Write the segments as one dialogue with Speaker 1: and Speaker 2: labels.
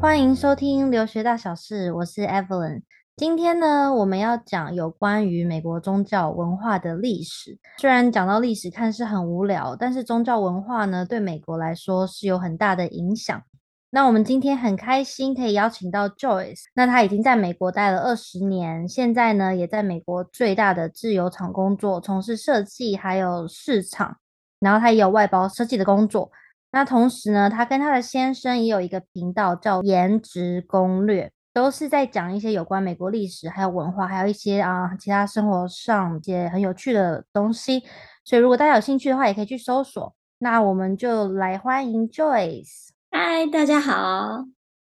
Speaker 1: 欢迎收听留学大小事，我是 Evelyn。今天呢，我们要讲有关于美国宗教文化的历史。虽然讲到历史看似很无聊，但是宗教文化呢，对美国来说是有很大的影响。那我们今天很开心可以邀请到 Joyce，那他已经在美国待了二十年，现在呢也在美国最大的制油厂工作，从事设计还有市场，然后他也有外包设计的工作。那同时呢，他跟他的先生也有一个频道叫颜值攻略。都是在讲一些有关美国历史，还有文化，还有一些啊其他生活上一些很有趣的东西。所以如果大家有兴趣的话，也可以去搜索。那我们就来欢迎 Joyce。
Speaker 2: 嗨，大家好。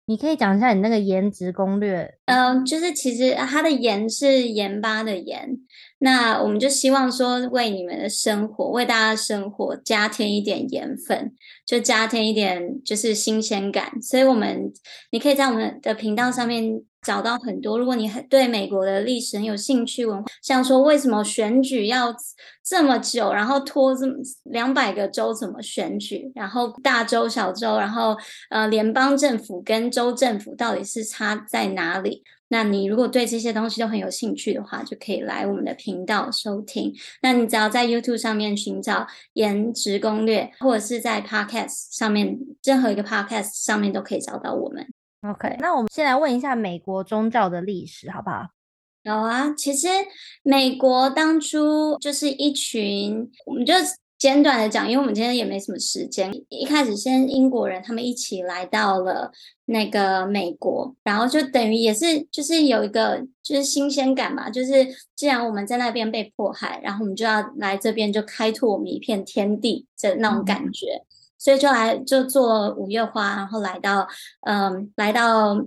Speaker 1: 你可以讲一下你那个颜值攻略？
Speaker 2: 嗯，就是其实它的盐是盐巴的盐。那我们就希望说，为你们的生活，为大家的生活加添一点盐分，就加添一点就是新鲜感。所以，我们你可以在我们的频道上面找到很多。如果你很对美国的历史很有兴趣，文化，像说为什么选举要这么久，然后拖这么两百个州怎么选举，然后大州小州，然后呃联邦政府跟州政府到底是差在哪里？那你如果对这些东西都很有兴趣的话，就可以来我们的频道收听。那你只要在 YouTube 上面寻找“颜值攻略”，或者是在 Podcast 上面，任何一个 Podcast 上面都可以找到我们。
Speaker 1: OK，那我们先来问一下美国宗教的历史，好不好？
Speaker 2: 有啊，其实美国当初就是一群，我们就。简短的讲，因为我们今天也没什么时间。一开始先英国人他们一起来到了那个美国，然后就等于也是就是有一个就是新鲜感嘛，就是既然我们在那边被迫害，然后我们就要来这边就开拓我们一片天地的那种感觉，嗯、所以就来就做五月花，然后来到嗯来到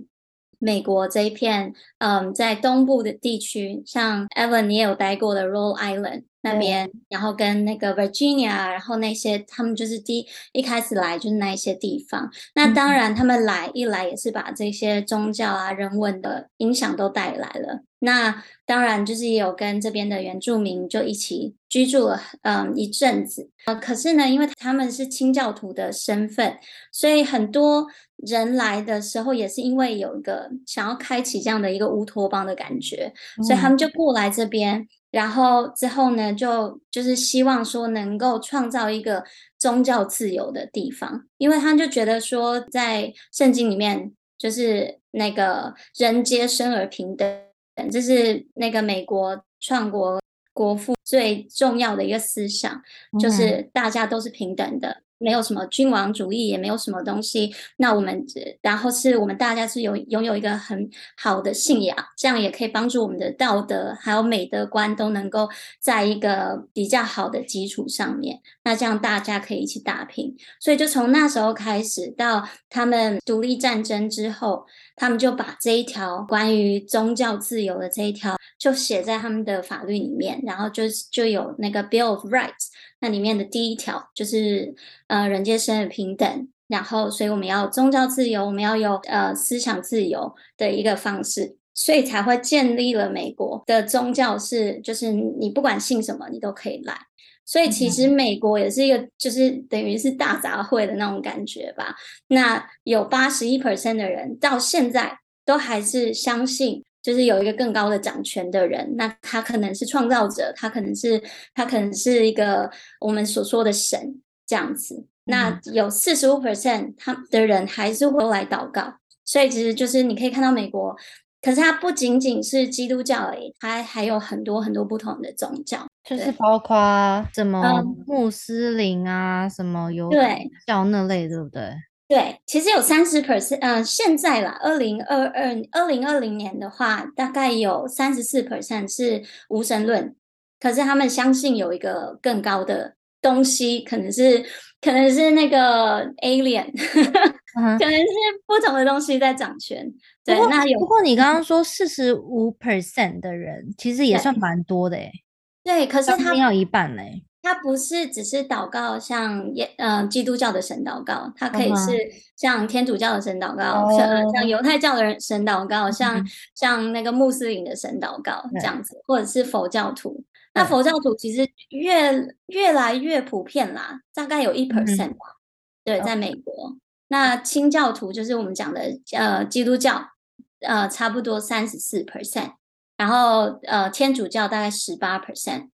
Speaker 2: 美国这一片嗯在东部的地区，像 Evan 你也有待过的 Rhode Island。那边，然后跟那个 Virginia，然后那些他们就是第一一开始来就是那一些地方。那当然，他们来一来也是把这些宗教啊、人文的影响都带来了。那当然就是也有跟这边的原住民就一起居住了，嗯，一阵子。呃，可是呢，因为他们是清教徒的身份，所以很多人来的时候也是因为有一个想要开启这样的一个乌托邦的感觉，所以他们就过来这边。然后之后呢，就就是希望说能够创造一个宗教自由的地方，因为他就觉得说，在圣经里面就是那个人皆生而平等，这是那个美国创国国父最重要的一个思想，就是大家都是平等的。没有什么君王主义，也没有什么东西。那我们，然后是我们大家是有拥有一个很好的信仰，这样也可以帮助我们的道德还有美德观都能够在一个比较好的基础上面。那这样大家可以一起打拼。所以就从那时候开始，到他们独立战争之后，他们就把这一条关于宗教自由的这一条就写在他们的法律里面，然后就就有那个 Bill of Rights。那里面的第一条就是，呃，人皆生而平等。然后，所以我们要宗教自由，我们要有呃思想自由的一个方式，所以才会建立了美国的宗教是，就是你不管信什么，你都可以来。所以其实美国也是一个，就是等于是大杂烩的那种感觉吧。那有八十一 percent 的人到现在都还是相信。就是有一个更高的掌权的人，那他可能是创造者，他可能是他可能是一个我们所说的神这样子。那有四十五 percent 他的人还是会来祷告，所以其实就是你可以看到美国，可是它不仅仅是基督教而已，它还有很多很多不同的宗教，
Speaker 1: 就是包括什么穆斯林啊，嗯、什么犹太教那类，对不对？
Speaker 2: 对，其实有三十 percent，呃，现在啦，二零二二、二零二零年的话，大概有三十四 percent 是无神论，可是他们相信有一个更高的东西，可能是可能是那个 alien，、uh-huh. 可能是不同的东西在掌权。对，那有。
Speaker 1: 不过你刚刚说四十五 percent 的人，其实也算蛮多的诶。
Speaker 2: 对，可是他
Speaker 1: 要一半嘞。
Speaker 2: 它不是只是祷告，像耶呃基督教的神祷告，它可以是像天主教的神祷告，像、uh -huh. 像犹太教的人神祷告，像、uh -huh. 像那个穆斯林的神祷告这样子，uh. 或者是佛教徒。那佛教徒其实越越来越普遍啦，大概有一 percent 吧。Uh. 对，在美国.那清教徒就是我们讲的呃基督教，呃差不多三十四 percent，然后呃天主教大概十八 percent。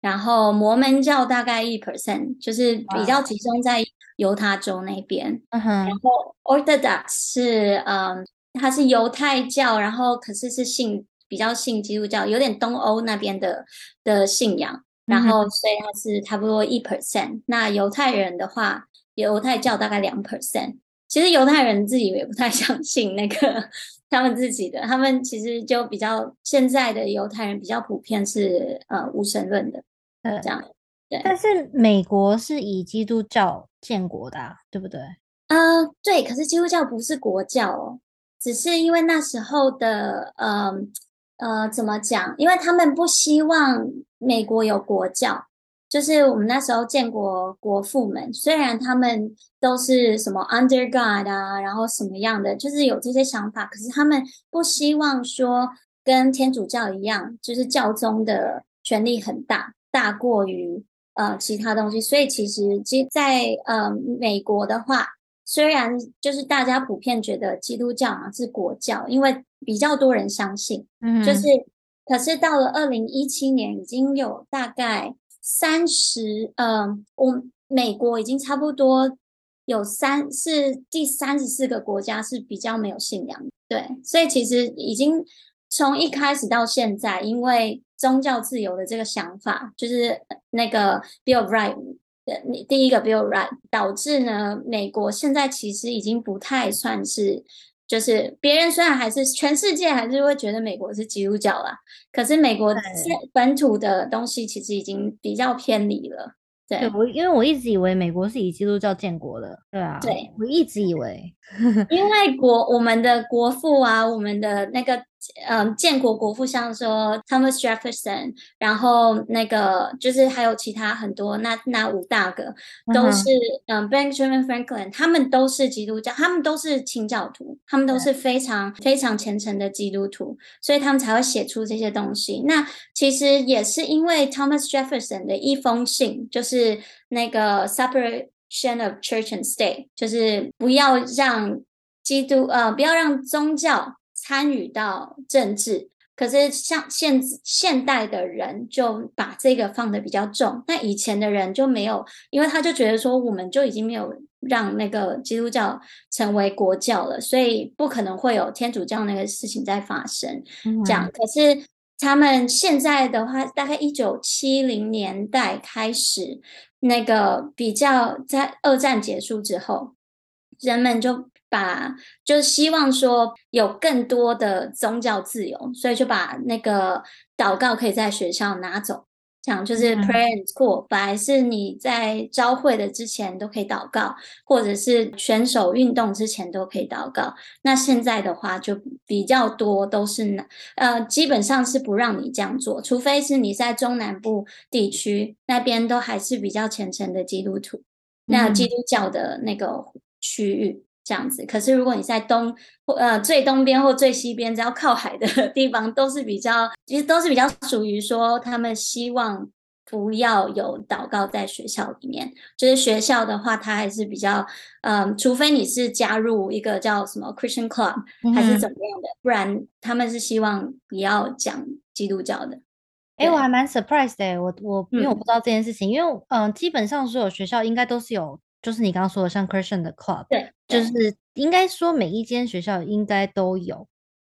Speaker 2: 然后摩门教大概一 percent，就是比较集中在犹他州那边。Uh. 然后 Orthodox 是嗯，它是犹太教，然后可是是信比较信基督教，有点东欧那边的的信仰。然后所以它是差不多一 percent。Uh. 那犹太人的话，犹太教大概两 percent。其实犹太人自己也不太 相信那个他们自己的，他们其实就比较现在的犹太人比较普遍是呃无神论的。呃，这样，对。
Speaker 1: 但是美国是以基督教建国的啊，对不对？
Speaker 2: 呃，对。可是基督教不是国教哦，只是因为那时候的，呃，呃，怎么讲？因为他们不希望美国有国教，就是我们那时候建国国父们，虽然他们都是什么 under God 啊，然后什么样的，就是有这些想法，可是他们不希望说跟天主教一样，就是教宗的权力很大。大过于呃其他东西，所以其实其在呃美国的话，虽然就是大家普遍觉得基督教啊是国教，因为比较多人相信，嗯，就是可是到了二零一七年，已经有大概三十呃，我美国已经差不多有三是第三十四个国家是比较没有信仰，对，所以其实已经从一开始到现在，因为宗教自由的这个想法，就是那个 Bill Rights 第一个 Bill Right，导致呢，美国现在其实已经不太算是，就是别人虽然还是全世界还是会觉得美国是基督教啦，可是美国本土的东西其实已经比较偏离了。对，
Speaker 1: 我因为我一直以为美国是以基督教建国的，对啊，
Speaker 2: 对，
Speaker 1: 我一直以为，
Speaker 2: 因为国我们的国父啊，我们的那个嗯建国国父，像说 Thomas Jefferson，然后那个就是还有其他很多那那五大个都是嗯 Benjamin Franklin，他们都是基督教，他们都是清教徒，他们都是非常非常虔诚的基督徒，所以他们才会写出这些东西。那其实也是因为 Thomas Jefferson 的一封信，就是。是那个 separation of church and state，就是不要让基督呃，不要让宗教参与到政治。可是像现现代的人就把这个放的比较重，那以前的人就没有，因为他就觉得说，我们就已经没有让那个基督教成为国教了，所以不可能会有天主教那个事情在发生。这样，可是。他们现在的话，大概一九七零年代开始，那个比较在二战结束之后，人们就把就是希望说有更多的宗教自由，所以就把那个祷告可以在学校拿走。讲就是 prayer in school，本来是你在朝会的之前都可以祷告，或者是选手运动之前都可以祷告。那现在的话就比较多都是，呃，基本上是不让你这样做，除非是你在中南部地区那边都还是比较虔诚的基督徒，那基督教的那个区域。这样子，可是如果你在东或呃最东边或最西边，只要靠海的 地方，都是比较，其实都是比较属于说，他们希望不要有祷告在学校里面。就是学校的话，它还是比较，嗯、呃，除非你是加入一个叫什么 Christian Club 还是怎么样的，嗯、不然他们是希望不要讲基督教的。
Speaker 1: 哎、欸，我还蛮 surprised 的，我我因为我不知道这件事情，嗯、因为嗯、呃，基本上所有学校应该都是有。就是你刚刚说的像 Christian 的 club，
Speaker 2: 对，
Speaker 1: 就是应该说每一间学校应该都有。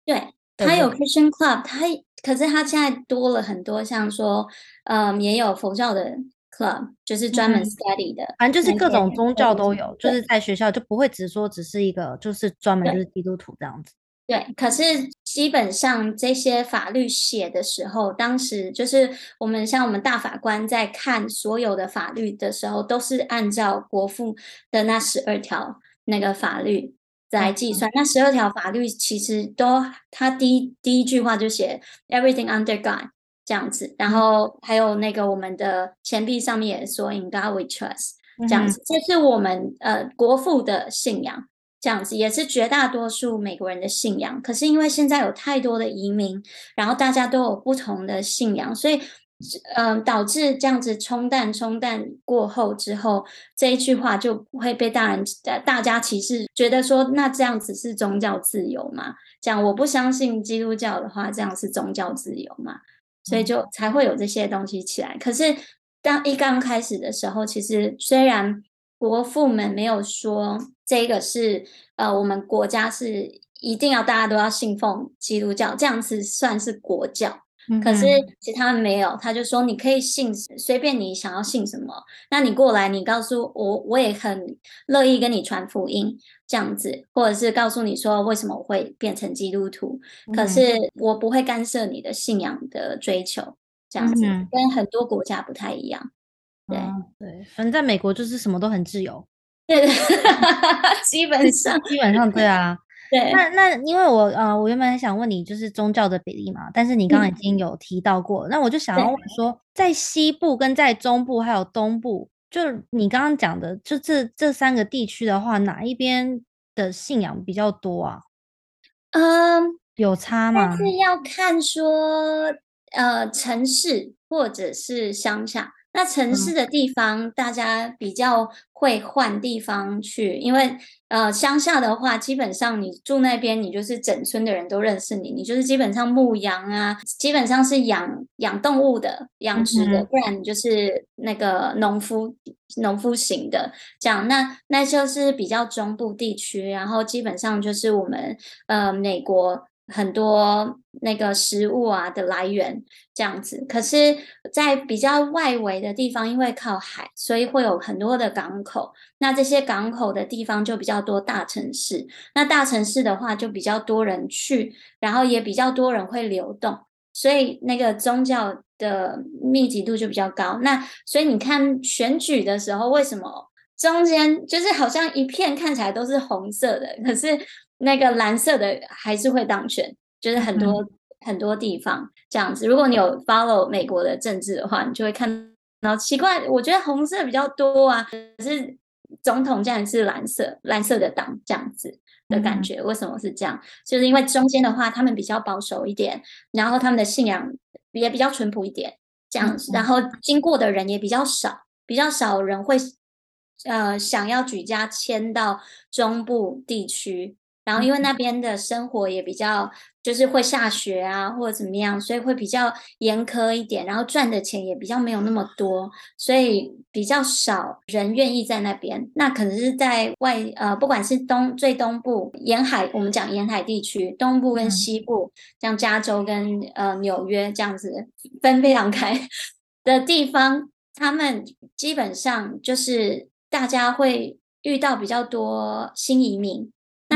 Speaker 2: 对，他有 Christian club，他可是他现在多了很多，像说，嗯，也有佛教的 club，就是专门 study 的，
Speaker 1: 反、嗯、正就是各种宗教都有，就是在学校就不会只说只是一个，就是专门就是基督徒这样子。
Speaker 2: 对，可是基本上这些法律写的时候，当时就是我们像我们大法官在看所有的法律的时候，都是按照国父的那十二条那个法律来计算。嗯、那十二条法律其实都，他第一第一句话就写 everything under God，这样子，然后还有那个我们的钱币上面也说 In God We Trust 这样子，这是我们呃国父的信仰，这样子也是绝大多数美国人的信仰。可是因为现在有太多的移民，然后大家都有不同的信仰，所以嗯、呃、导致这样子冲淡冲淡过后之后，这一句话就不会被大人大家歧视，觉得说那这样子是宗教自由吗？讲我不相信基督教的话，这样是宗教自由嘛？所以就才会有这些东西起来。可是当一刚开始的时候，其实虽然国父们没有说这个是呃，我们国家是一定要大家都要信奉基督教，这样子算是国教。可是其他人没有，他就说你可以信，随便你想要信什么。那你过来，你告诉我，我也很乐意跟你传福音，这样子，或者是告诉你说为什么我会变成基督徒。可是我不会干涉你的信仰的追求，这样子跟很多国家不太一样。对
Speaker 1: 对，反正在美国就是什么都很自由。
Speaker 2: 对对，基本上
Speaker 1: 基本上对啊。
Speaker 2: 对，
Speaker 1: 那那因为我呃，我原本还想问你就是宗教的比例嘛，但是你刚刚已经有提到过，嗯、那我就想要问说，在西部跟在中部还有东部，就你刚刚讲的，就这这三个地区的话，哪一边的信仰比较多啊？
Speaker 2: 嗯，
Speaker 1: 有差吗？
Speaker 2: 但是要看说呃城市或者是乡下。那城市的地方，大家比较会换地方去，嗯、因为呃，乡下的话，基本上你住那边，你就是整村的人都认识你，你就是基本上牧羊啊，基本上是养养动物的、养殖的，不然你就是那个农夫、农夫型的这样。那那就是比较中部地区，然后基本上就是我们呃美国。很多那个食物啊的来源这样子，可是，在比较外围的地方，因为靠海，所以会有很多的港口。那这些港口的地方就比较多大城市。那大城市的话，就比较多人去，然后也比较多人会流动，所以那个宗教的密集度就比较高。那所以你看选举的时候，为什么中间就是好像一片看起来都是红色的，可是？那个蓝色的还是会当选，就是很多、嗯、很多地方这样子。如果你有 follow 美国的政治的话，你就会看到奇怪。我觉得红色比较多啊，可是总统竟然是蓝色，蓝色的党这样子的感觉。为什么是这样？就是因为中间的话，他们比较保守一点，然后他们的信仰也比较淳朴一点，这样子。然后经过的人也比较少，比较少人会呃想要举家迁到中部地区。然后，因为那边的生活也比较，就是会下雪啊，或者怎么样，所以会比较严苛一点。然后赚的钱也比较没有那么多，所以比较少人愿意在那边。那可能是在外，呃，不管是东最东部沿海，我们讲沿海地区，东部跟西部，像加州跟呃纽约这样子分非常开的地方，他们基本上就是大家会遇到比较多新移民。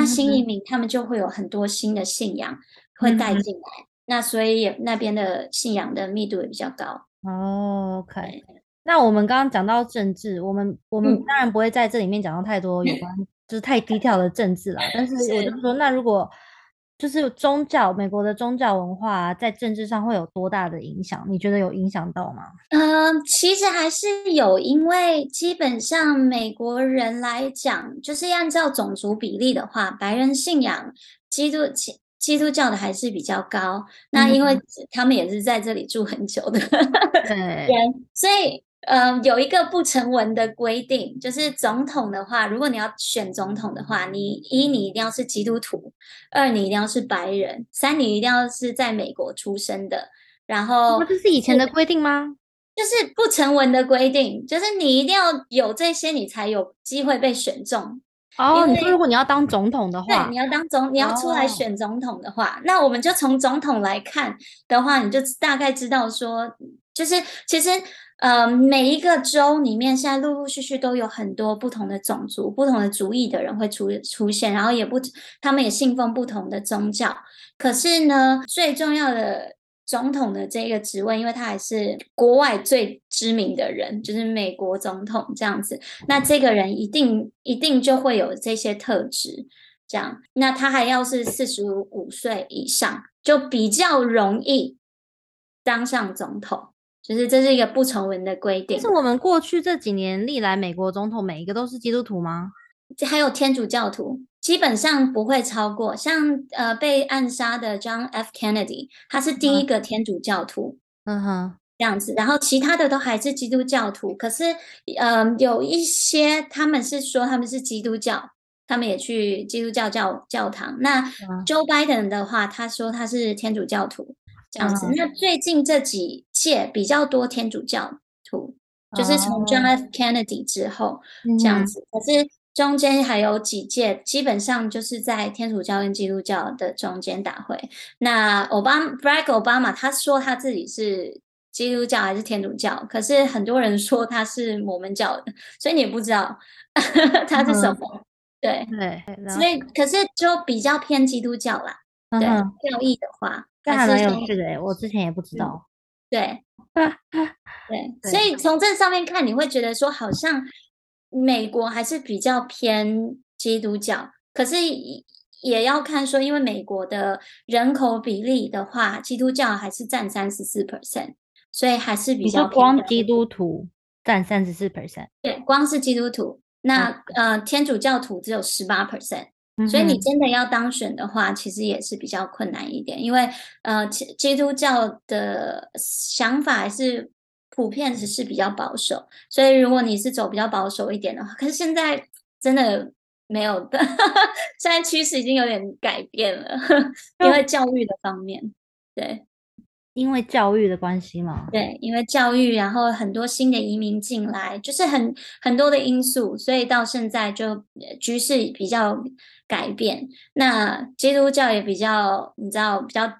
Speaker 2: 那新移民他们就会有很多新的信仰会带进来，嗯、那所以那边的信仰的密度也比较高。
Speaker 1: 哦，OK。那我们刚刚讲到政治，我们我们当然不会在这里面讲到太多有关、嗯、就是太低调的政治啦。但是我就说，那如果就是宗教，美国的宗教文化在政治上会有多大的影响？你觉得有影响到吗？
Speaker 2: 嗯，其实还是有，因为基本上美国人来讲，就是按照种族比例的话，白人信仰基督基基督教的还是比较高。那因为他们也是在这里住很久的，
Speaker 1: 对，
Speaker 2: 所以。嗯，有一个不成文的规定，就是总统的话，如果你要选总统的话，你一你一定要是基督徒，二你一定要是白人，三你一定要是在美国出生的。然后，
Speaker 1: 这是以前的规定吗？
Speaker 2: 就是不成文的规定，就是你一定要有这些，你才有机会被选中。
Speaker 1: 哦，你说如果你要当总统的话，
Speaker 2: 对，你要当总，你要出来选总统的话，哦、那我们就从总统来看的话，你就大概知道说，就是其实。呃，每一个州里面现在陆陆续续都有很多不同的种族、不同的族裔的人会出出现，然后也不，他们也信奉不同的宗教。可是呢，最重要的总统的这个职位，因为他还是国外最知名的人，就是美国总统这样子。那这个人一定一定就会有这些特质，这样。那他还要是四十五岁以上，就比较容易。当上总统，就是这是一个不成文的规定。
Speaker 1: 是我们过去这几年历来美国总统每一个都是基督徒吗？
Speaker 2: 还有天主教徒，基本上不会超过。像呃被暗杀的 John F. Kennedy，他是第一个天主教徒。
Speaker 1: 嗯哼。
Speaker 2: 这样子，然后其他的都还是基督教徒，可是，呃，有一些他们是说他们是基督教，他们也去基督教教教堂。那 Joe Biden 的话，他说他是天主教徒，这样子。那最近这几届比较多天主教徒，就是从 John F. Kennedy 之后这样子，可是中间还有几届，基本上就是在天主教跟基督教的中间打回。那 Obama Barack Obama 他说他自己是。基督教还是天主教？可是很多人说他是摩门教的，所以你也不知道 他是什么。嗯、对
Speaker 1: 对，
Speaker 2: 所以可是就比较偏基督教啦。嗯、对，教义的话，
Speaker 1: 还蛮有趣的诶，我之前也不知道。
Speaker 2: 对，对，对，所以从这上面看，你会觉得说好像美国还是比较偏基督教，可是也要看说，因为美国的人口比例的话，基督教还是占三十四 percent。所以还是比较
Speaker 1: 光基督徒占三十四 percent，
Speaker 2: 对，光是基督徒，那、嗯、呃天主教徒只有十八 percent，所以你真的要当选的话，其实也是比较困难一点，因为呃基基督教的想法还是普遍只是比较保守，所以如果你是走比较保守一点的话，可是现在真的没有的，现在趋势已经有点改变了，因为教育的方面，对。
Speaker 1: 因为教育的关系嘛，
Speaker 2: 对，因为教育，然后很多新的移民进来，就是很很多的因素，所以到现在就局势比较改变。那基督教也比较，你知道，比较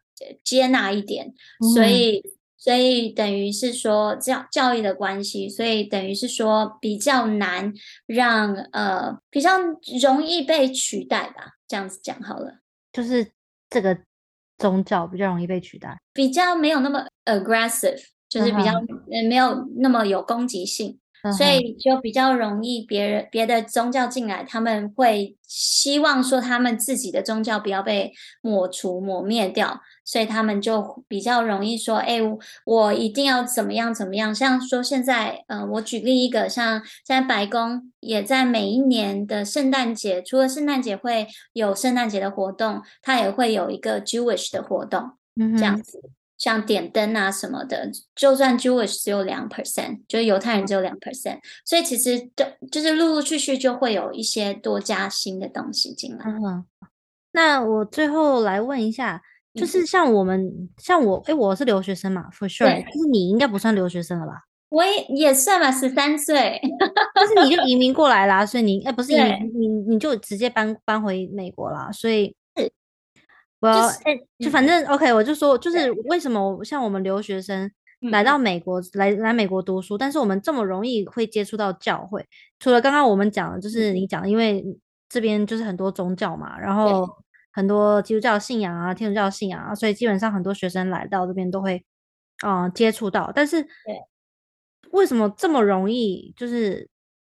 Speaker 2: 接纳一点，嗯、所以所以等于是说教教育的关系，所以等于是说比较难让呃比较容易被取代吧，这样子讲好了，
Speaker 1: 就是这个。宗教比较容易被取代，
Speaker 2: 比较没有那么 aggressive，就是比较没有那么有攻击性。所以就比较容易别人别的宗教进来，他们会希望说他们自己的宗教不要被抹除抹灭掉，所以他们就比较容易说，哎，我一定要怎么样怎么样。像说现在，呃，我举例一个，像现在白宫也在每一年的圣诞节，除了圣诞节会有圣诞节的活动，它也会有一个 Jewish 的活动，嗯，这样子。像点灯啊什么的，就算 Jewish 只有两 percent，就是犹太人只有两 percent，所以其实就就是陆陆续续就会有一些多加新的东西进来。
Speaker 1: 嗯，那我最后来问一下，就是像我们，嗯、像我，哎，我是留学生嘛，for sure，就是你应该不算留学生了吧？
Speaker 2: 我也也算吧，十三岁，
Speaker 1: 但是你就移民过来啦，所以你哎不是移民，你你就直接搬搬回美国啦，所以。我要哎，就反正 OK，我就说，就是为什么像我们留学生来到美国，来来美国读书，但是我们这么容易会接触到教会？除了刚刚我们讲的，就是你讲，因为这边就是很多宗教嘛，然后很多基督教信仰啊、天主教信仰啊，所以基本上很多学生来到这边都会嗯接触到。但是为什么这么容易？就是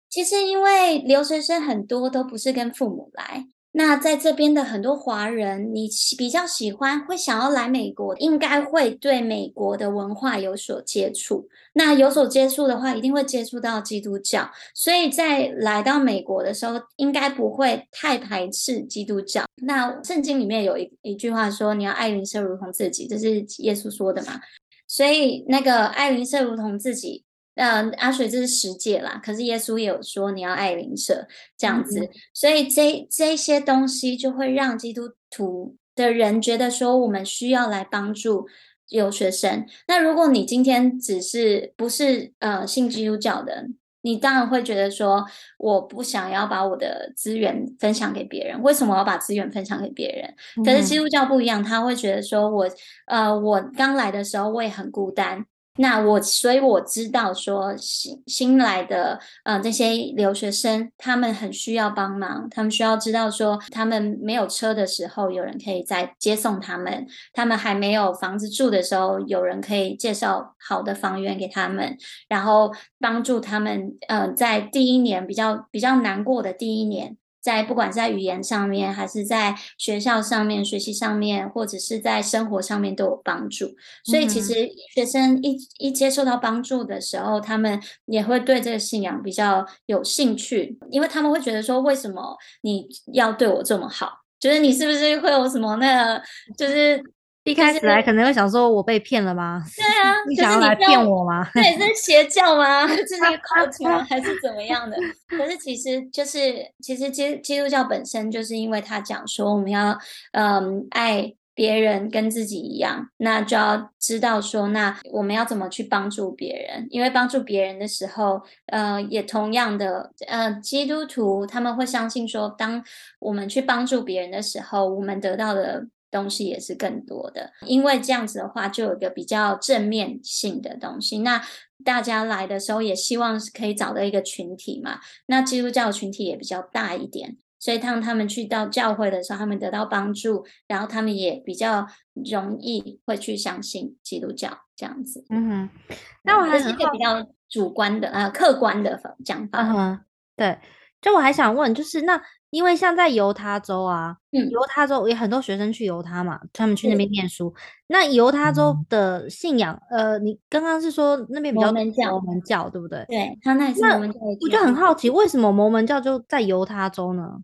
Speaker 2: 其实因为留学生很多都不是跟父母来。那在这边的很多华人，你比较喜欢会想要来美国，应该会对美国的文化有所接触。那有所接触的话，一定会接触到基督教，所以在来到美国的时候，应该不会太排斥基督教。那圣经里面有一一句话说：“你要爱邻舍如同自己”，这是耶稣说的嘛？所以那个爱邻舍如同自己。呃，阿水这是十诫啦，可是耶稣也有说你要爱邻舍这样子，嗯、所以这这些东西就会让基督徒的人觉得说，我们需要来帮助留学生。那如果你今天只是不是呃信基督教的，你当然会觉得说，我不想要把我的资源分享给别人。为什么我要把资源分享给别人？可是基督教不一样，他会觉得说我呃我刚来的时候我也很孤单。那我，所以我知道说新新来的呃这些留学生，他们很需要帮忙，他们需要知道说他们没有车的时候，有人可以在接送他们；他们还没有房子住的时候，有人可以介绍好的房源给他们，然后帮助他们呃在第一年比较比较难过的第一年，在不管是在语言上面，还是在学校上面学习上面，或者是在生活上面都有帮助。所以其实学生一一接受到帮助的时候，他们也会对这个信仰比较有兴趣，因为他们会觉得说，为什么你要对我这么好？觉得你是不是会有什么那个，就是。
Speaker 1: 一开始来可能会想说，我被骗了吗？
Speaker 2: 对啊，
Speaker 1: 你想要来骗我吗？
Speaker 2: 对，这是邪教吗？是那个 cult 吗？还是怎么样的？可是其实就是，其实基基督教本身就是因为他讲说，我们要嗯爱别人跟自己一样，那就要知道说，那我们要怎么去帮助别人？因为帮助别人的时候，呃，也同样的，呃，基督徒他们会相信说，当我们去帮助别人的时候，我们得到的。东西也是更多的，因为这样子的话，就有一个比较正面性的东西。那大家来的时候，也希望是可以找到一个群体嘛。那基督教群体也比较大一点，所以当他们去到教会的时候，他们得到帮助，然后他们也比较容易会去相信基督教这样子。
Speaker 1: 嗯哼，那我还是
Speaker 2: 一个比较主观的呃客观的讲法。
Speaker 1: 嗯哼，对，就我还想问，就是那。因为像在犹他州啊，嗯，犹他州也很多学生去犹他嘛，他们去那边念书。嗯、那犹他州的信仰，呃，你刚刚是说那边比较摩门教，摩门教对不对？
Speaker 2: 对，他那也是摩门教。
Speaker 1: 我就很好奇，为什么摩门教就在犹他州呢？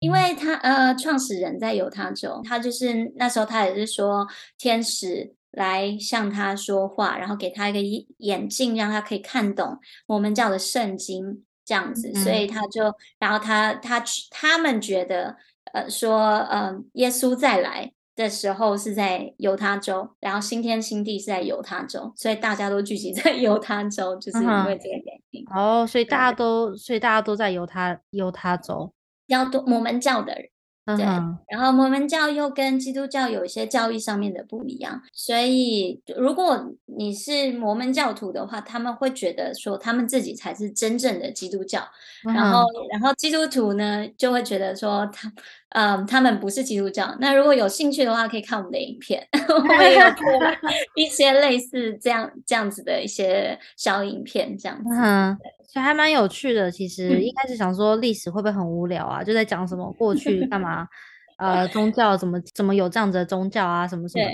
Speaker 2: 因为他呃，创始人在犹他州，他就是那时候他也是说天使来向他说话，然后给他一个眼镜，让他可以看懂摩门教的圣经。这样子，所以他就，然后他他他们觉得，呃，说，呃，耶稣再来的时候是在犹他州，然后新天新地是在犹他州，所以大家都聚集在 犹他州，就是因为这个原因。
Speaker 1: 哦，所以大家都，所以大家都在犹他犹他州，
Speaker 2: 比较多摩门教的人。对，然后摩门教又跟基督教有一些教义上面的不一样，所以如果你是摩门教徒的话，他们会觉得说他们自己才是真正的基督教，然后然后基督徒呢就会觉得说他嗯他们不是基督教。那如果有兴趣的话，可以看我们的影片，我们也有 一些类似这样这样子的一些小影片，这样子。
Speaker 1: 嗯所以还蛮有趣的。其实一开始想说历史会不会很无聊啊？嗯、就在讲什么过去干嘛？呃，宗教怎么怎么有这样子的宗教啊？什么什么？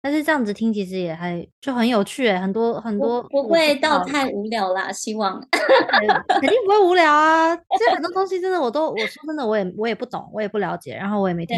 Speaker 1: 但是这样子听其实也还就很有趣诶，很多很多
Speaker 2: 不会到太无聊啦。希望
Speaker 1: 肯定不会无聊啊。这很多东西真的我都我说真的我也我也不懂，我也不了解，然后我也没听。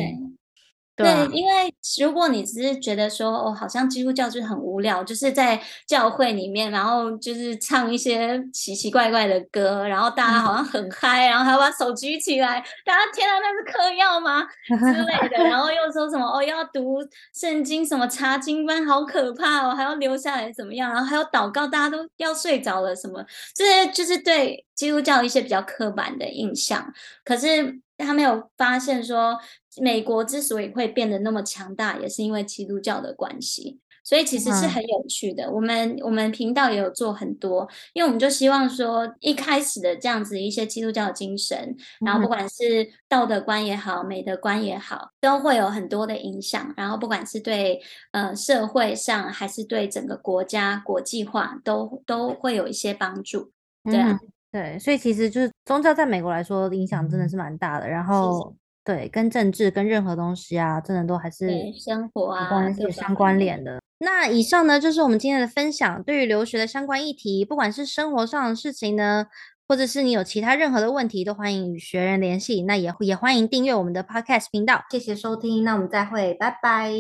Speaker 2: 对，对，因为如果你只是觉得说哦，好像基督教就是很无聊，就是在教会里面，然后就是唱一些奇奇怪怪的歌，然后大家好像很嗨，嗯、然后还要把手举起来，大家天啊，那是嗑药吗之类的？然后又说什么哦，要读圣经，什么查经班，好可怕哦，还要留下来怎么样？然后还要祷告，大家都要睡着了，什么？这些就是对基督教一些比较刻板的印象。可是他没有发现说。美国之所以会变得那么强大，也是因为基督教的关系，所以其实是很有趣的。嗯、我们我们频道也有做很多，因为我们就希望说，一开始的这样子一些基督教精神，然后不管是道德观也好，美德观也好，都会有很多的影响。然后不管是对呃社会上，还是对整个国家国际化，都都会有一些帮助。对啊、嗯，
Speaker 1: 对，所以其实就是宗教在美国来说影响真的是蛮大的。然后。对，跟政治跟任何东西啊，真的都还是
Speaker 2: 生活啊，
Speaker 1: 有相关联的。那以上呢，就是我们今天的分享。对于留学的相关议题，不管是生活上的事情呢，或者是你有其他任何的问题，都欢迎与学人联系。那也也欢迎订阅我们的 Podcast 频道。谢谢收听，那我们再会，拜拜。